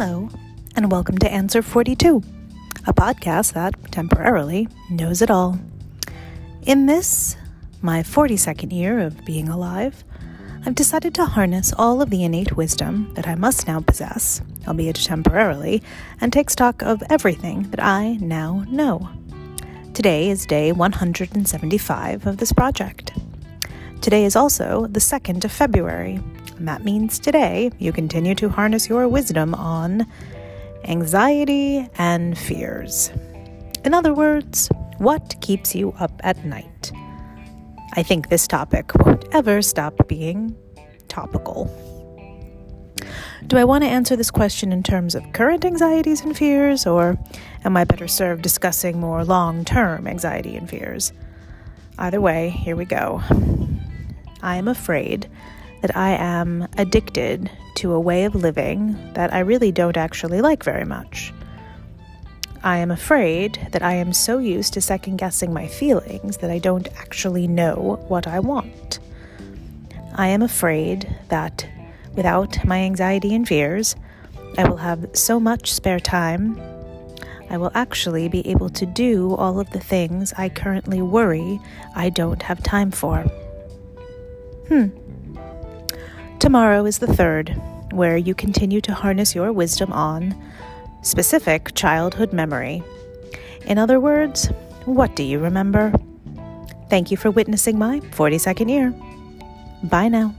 Hello, and welcome to Answer 42, a podcast that temporarily knows it all. In this, my 42nd year of being alive, I've decided to harness all of the innate wisdom that I must now possess, albeit temporarily, and take stock of everything that I now know. Today is day 175 of this project. Today is also the 2nd of February, and that means today you continue to harness your wisdom on anxiety and fears. In other words, what keeps you up at night? I think this topic won't ever stop being topical. Do I want to answer this question in terms of current anxieties and fears, or am I better served discussing more long term anxiety and fears? Either way, here we go. I am afraid that I am addicted to a way of living that I really don't actually like very much. I am afraid that I am so used to second guessing my feelings that I don't actually know what I want. I am afraid that without my anxiety and fears, I will have so much spare time. I will actually be able to do all of the things I currently worry I don't have time for. Hmm. Tomorrow is the third, where you continue to harness your wisdom on specific childhood memory. In other words, what do you remember? Thank you for witnessing my 42nd year. Bye now.